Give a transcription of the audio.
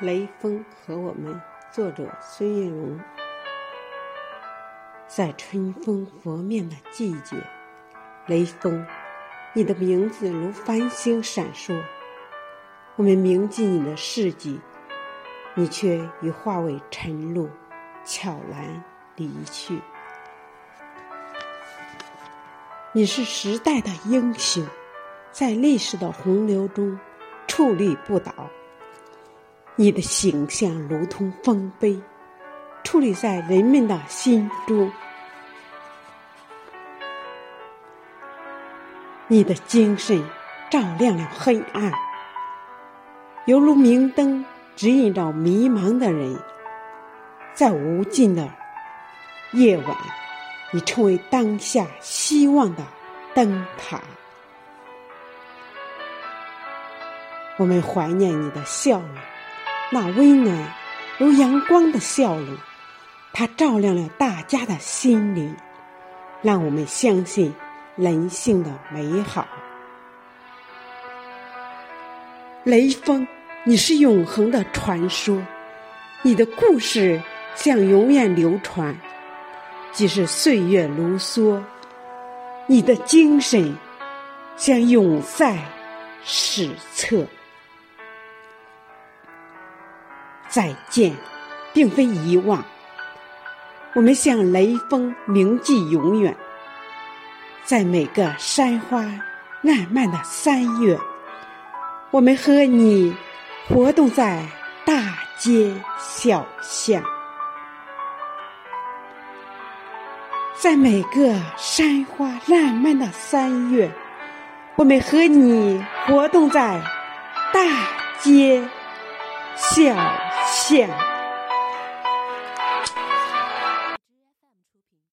雷锋和我们，作者孙月荣。在春风拂面的季节，雷锋，你的名字如繁星闪烁。我们铭记你的事迹，你却已化为晨露，悄然离去。你是时代的英雄，在历史的洪流中矗立不倒。你的形象如同丰碑，矗立在人们的心中。你的精神照亮了黑暗，犹如明灯指引着迷茫的人。在无尽的夜晚，你成为当下希望的灯塔。我们怀念你的笑容。那温暖如阳光的笑容，它照亮了大家的心灵，让我们相信人性的美好。雷锋，你是永恒的传说，你的故事将永远流传，即使岁月如梭，你的精神将永在史册。再见，并非遗忘。我们向雷锋铭记永远。在每个山花烂漫的三月，我们和你活动在大街小巷。在每个山花烂漫的三月，我们和你活动在大街。笑笑。